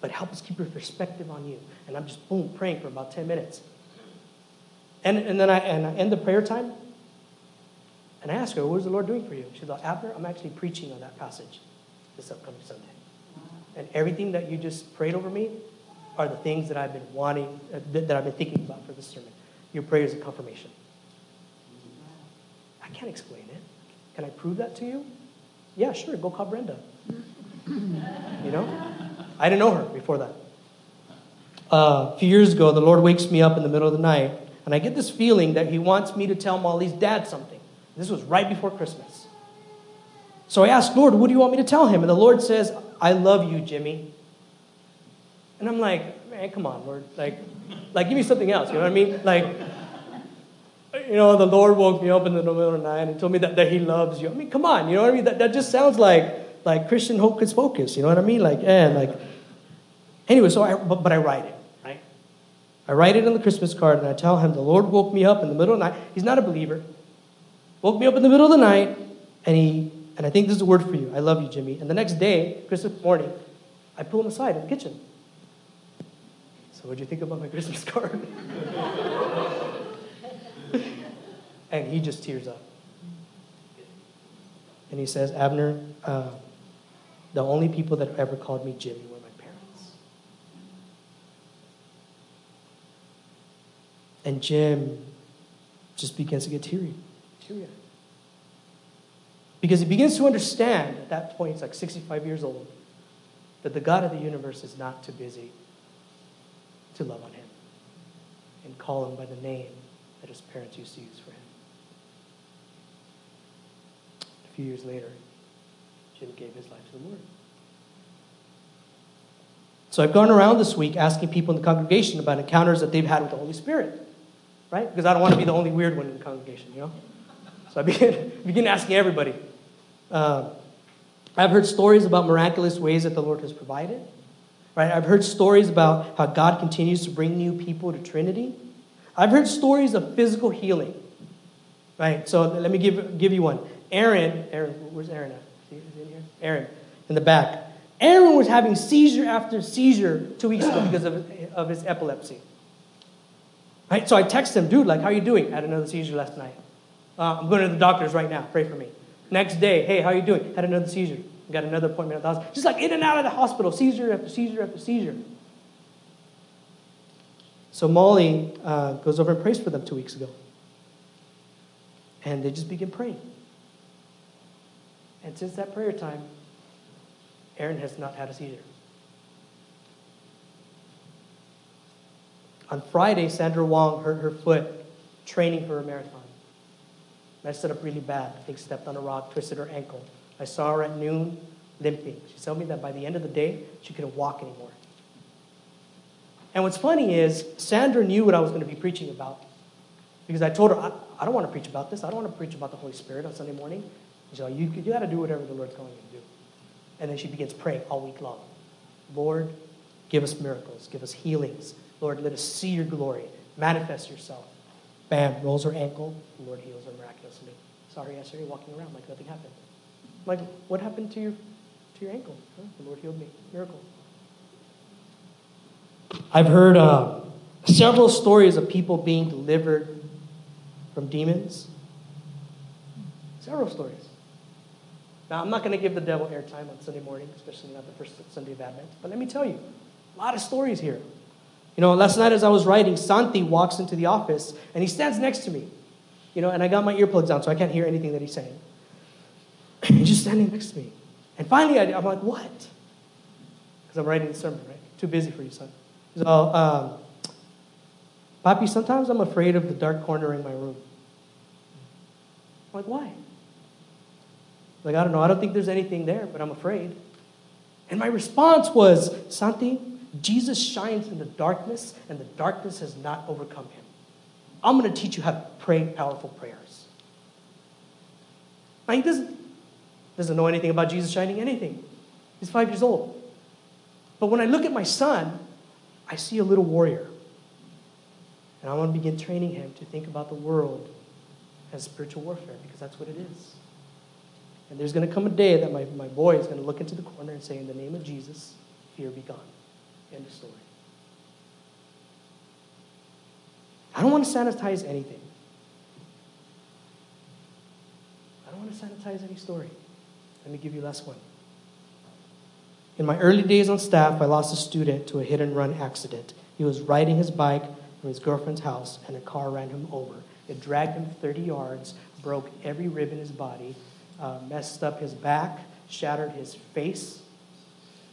Speaker 1: but help us keep your perspective on you. And I'm just, boom, praying for about 10 minutes. And, and then I, and I end the prayer time, and I ask her, What is the Lord doing for you? She's like, Abner, I'm actually preaching on that passage this upcoming Sunday. And everything that you just prayed over me, are the things that I've been wanting, uh, that I've been thinking about for this sermon. Your prayers of confirmation. I can't explain it. Can I prove that to you? Yeah, sure. Go call Brenda. *laughs* you know? I didn't know her before that. Uh, a few years ago, the Lord wakes me up in the middle of the night, and I get this feeling that He wants me to tell Molly's dad something. This was right before Christmas. So I asked, Lord, what do you want me to tell him? And the Lord says, I love you, Jimmy. And I'm like, man, come on, Lord. Like, like, give me something else. You know what I mean? Like, you know, the Lord woke me up in the middle of the night and told me that, that He loves you. I mean, come on. You know what I mean? That, that just sounds like like Christian hocus pocus. You know what I mean? Like, and like. Anyway, so I but, but I write it. I write it on the Christmas card and I tell him the Lord woke me up in the middle of the night. He's not a believer. Woke me up in the middle of the night, and he and I think this is a word for you. I love you, Jimmy. And the next day, Christmas morning, I pull him aside in the kitchen. So, what'd you think about my *laughs* Christmas card? *laughs* and he just tears up. And he says, Abner, uh, the only people that ever called me Jimmy were my parents. And Jim just begins to get teary. teary because he begins to understand at that point, he's like 65 years old, that the God of the universe is not too busy to love on him and call him by the name that his parents used to use for him. A few years later, Jim gave his life to the Lord. So I've gone around this week asking people in the congregation about encounters that they've had with the Holy Spirit, right? Because I don't want to be the only weird one in the congregation, you know? So I *laughs* begin, begin asking everybody. Uh, I've heard stories about miraculous ways that the Lord has provided. Right? I've heard stories about how God continues to bring new people to Trinity. I've heard stories of physical healing. Right? So let me give, give you one. Aaron, Aaron, where's Aaron at? Is he in here? Aaron, in the back. Aaron was having seizure after seizure two weeks ago because of, of his epilepsy. Right? So I text him, dude, like, how are you doing? I had another seizure last night. Uh, I'm going to the doctor's right now. Pray for me. Next day, hey, how are you doing? Had another seizure. Got another appointment at the hospital. Just like in and out of the hospital, seizure after seizure after seizure. So Molly uh, goes over and prays for them two weeks ago. And they just begin praying. And since that prayer time, Aaron has not had a seizure. On Friday, Sandra Wong hurt her foot training for a marathon. Messed it up really bad. I think stepped on a rock, twisted her ankle. I saw her at noon limping. She told me that by the end of the day, she couldn't walk anymore. And what's funny is, Sandra knew what I was going to be preaching about. Because I told her, I, I don't want to preach about this. I don't want to preach about the Holy Spirit on Sunday morning. she's like, you, you got to do whatever the Lord's calling you to do. And then she begins praying all week long. Lord, give us miracles, give us healings. Lord, let us see your glory. Manifest yourself. Bam, rolls her ankle. The Lord heals her miraculously. Her yesterday walking around like nothing happened. Like, what happened to your, to your ankle? Huh? The Lord healed me. Miracle. I've heard uh, several stories of people being delivered from demons. Several stories. Now, I'm not going to give the devil airtime on Sunday morning, especially not the first Sunday of Advent, but let me tell you, a lot of stories here. You know, last night as I was writing, Santi walks into the office and he stands next to me. You know, and I got my earplugs on, so I can't hear anything that he's saying. *clears throat* he's just standing next to me. And finally, I, am like, what? Because I'm writing the sermon, right? Too busy for you, son. So, um, Papi, sometimes I'm afraid of the dark corner in my room. I'm like, why? Like, I don't know. I don't think there's anything there, but I'm afraid. And my response was, Santi, Jesus shines in the darkness, and the darkness has not overcome him. I'm going to teach you how to pray powerful prayers. Now, he doesn't, doesn't know anything about Jesus shining anything. He's five years old. But when I look at my son, I see a little warrior. And I want to begin training him to think about the world as spiritual warfare because that's what it is. And there's going to come a day that my, my boy is going to look into the corner and say, In the name of Jesus, fear be gone. End of story. I don't want to sanitize anything. I don't want to sanitize any story. Let me give you last one. In my early days on staff, I lost a student to a hit and run accident. He was riding his bike from his girlfriend's house, and a car ran him over. It dragged him 30 yards, broke every rib in his body, uh, messed up his back, shattered his face,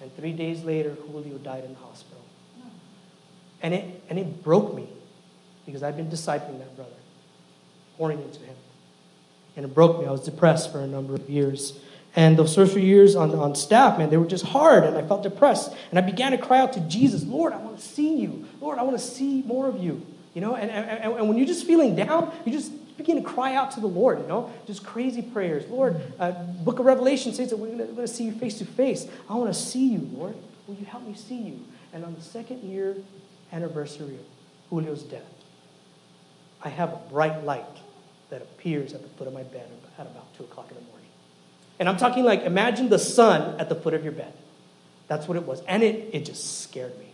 Speaker 1: and three days later, Julio died in the hospital. And it, and it broke me because I'd been discipling that brother, pouring into him. And it broke me. I was depressed for a number of years. And those first few years on, on staff, man, they were just hard, and I felt depressed. And I began to cry out to Jesus, Lord, I want to see you. Lord, I want to see more of you. You know, and, and, and when you're just feeling down, you just begin to cry out to the Lord, you know, just crazy prayers. Lord, uh, book of Revelation says that we're going to see you face to face. I want to see you, Lord. Will you help me see you? And on the second year anniversary of Julio's death, I have a bright light that appears at the foot of my bed at about 2 o'clock in the morning. And I'm talking like, imagine the sun at the foot of your bed. That's what it was. And it, it just scared me.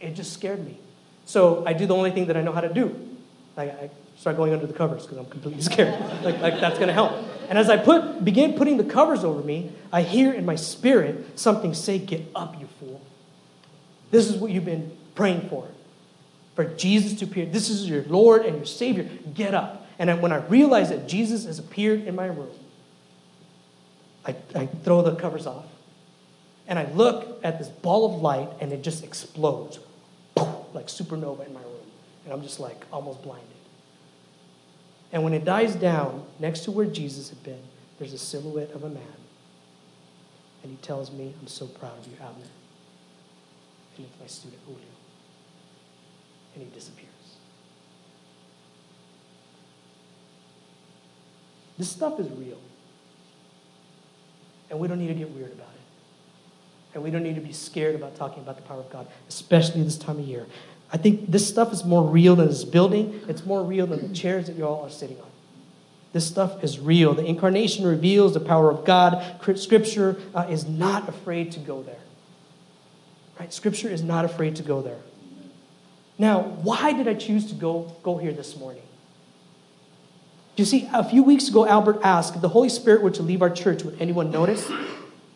Speaker 1: It just scared me. So I do the only thing that I know how to do. I, I start going under the covers because I'm completely *laughs* scared. like, like that's going to help. And as I put, begin putting the covers over me, I hear in my spirit something say, Get up, you fool. This is what you've been praying for. For Jesus to appear. This is your Lord and your Savior. Get up. And when I realize that Jesus has appeared in my room, I, I throw the covers off. And I look at this ball of light and it just explodes like supernova in my room. And I'm just like almost blinded. And when it dies down, next to where Jesus had been, there's a silhouette of a man. And he tells me, I'm so proud of you, Abner. And it's my student, Julio. And he disappears. This stuff is real. And we don't need to get weird about it. And we don't need to be scared about talking about the power of God, especially this time of year. I think this stuff is more real than this building. It's more real than the chairs that you all are sitting on. This stuff is real. The incarnation reveals the power of God. Scripture uh, is not afraid to go there. Right? Scripture is not afraid to go there. Now, why did I choose to go, go here this morning? You see, a few weeks ago, Albert asked if the Holy Spirit were to leave our church, would anyone notice? You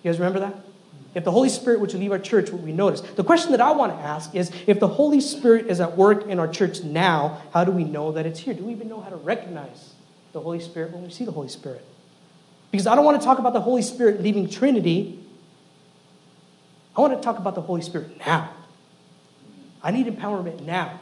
Speaker 1: guys remember that? If the Holy Spirit were to leave our church, would we notice? The question that I want to ask is if the Holy Spirit is at work in our church now, how do we know that it's here? Do we even know how to recognize the Holy Spirit when we see the Holy Spirit? Because I don't want to talk about the Holy Spirit leaving Trinity. I want to talk about the Holy Spirit now. I need empowerment now.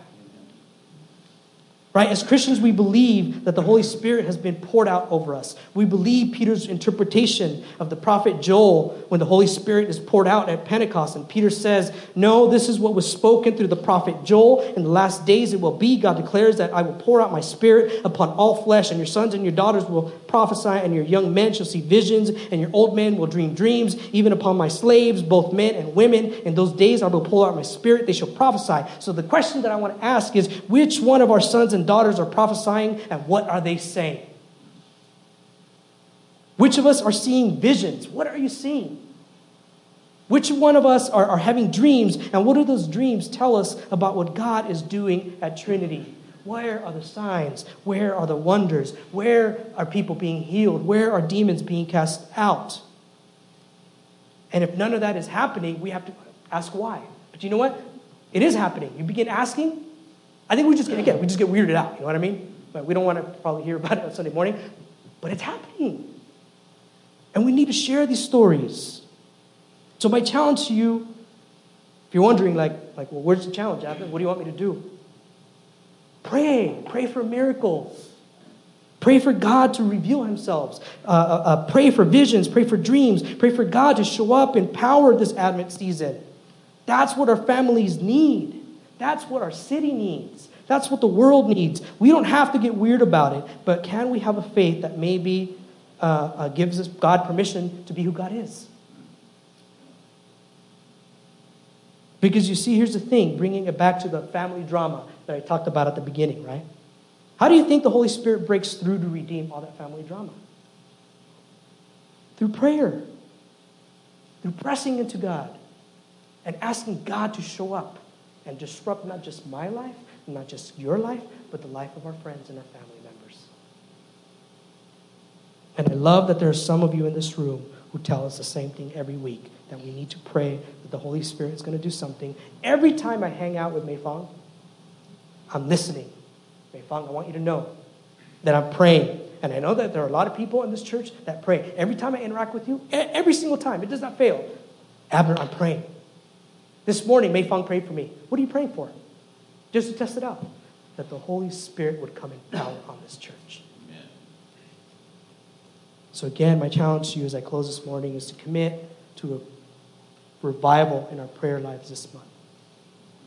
Speaker 1: Right? As Christians, we believe that the Holy Spirit has been poured out over us. We believe Peter's interpretation of the prophet Joel when the Holy Spirit is poured out at Pentecost. And Peter says, No, this is what was spoken through the prophet Joel. In the last days it will be, God declares that I will pour out my spirit upon all flesh, and your sons and your daughters will prophesy, and your young men shall see visions, and your old men will dream dreams, even upon my slaves, both men and women. In those days I will pour out my spirit, they shall prophesy. So the question that I want to ask is, which one of our sons and daughters are prophesying, and what are they saying? Which of us are seeing visions? What are you seeing? Which one of us are, are having dreams, and what do those dreams tell us about what God is doing at Trinity? Where are the signs? Where are the wonders? Where are people being healed? Where are demons being cast out? And if none of that is happening, we have to ask why. But you know what? It is happening. You begin asking, I think we just get, again, we just get weirded out. You know what I mean? But we don't want to probably hear about it on Sunday morning, but it's happening. And we need to share these stories. So my challenge to you, if you're wondering, like, like, well, where's the challenge, Abner? What do you want me to do? Pray. Pray for miracles. Pray for God to reveal Himself. Uh, uh, uh, pray for visions. Pray for dreams. Pray for God to show up and power this Advent season. That's what our families need. That's what our city needs. That's what the world needs. We don't have to get weird about it, but can we have a faith that maybe uh, uh, gives us God permission to be who God is? Because you see, here's the thing, bringing it back to the family drama that I talked about at the beginning, right? How do you think the Holy Spirit breaks through to redeem all that family drama? Through prayer, through pressing into God, and asking God to show up and disrupt not just my life, not just your life, but the life of our friends and our family members. And I love that there are some of you in this room who tell us the same thing every week that we need to pray that the Holy Spirit is going to do something. Every time I hang out with Mei Fong, I'm listening. Mei Fong, I want you to know that I'm praying. And I know that there are a lot of people in this church that pray. Every time I interact with you, every single time, it does not fail. Abner, I'm praying. This morning, Mei Fong prayed for me. What are you praying for? Just to test it out. That the Holy Spirit would come in power on this church. Amen. So, again, my challenge to you as I close this morning is to commit to a revival in our prayer lives this month.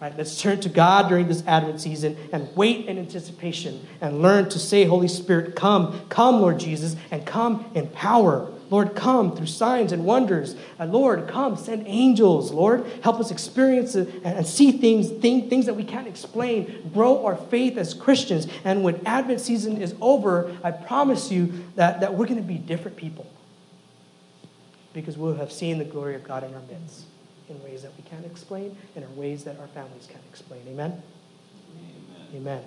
Speaker 1: Right, let's turn to God during this Advent season and wait in anticipation and learn to say, Holy Spirit, come, come, Lord Jesus, and come in power. Lord, come through signs and wonders. And Lord, come, send angels. Lord, help us experience uh, and see things, things that we can't explain. Grow our faith as Christians. And when Advent season is over, I promise you that, that we're going to be different people because we'll have seen the glory of God in our midst in ways that we can't explain and in ways that our families can't explain. Amen? Amen. Amen.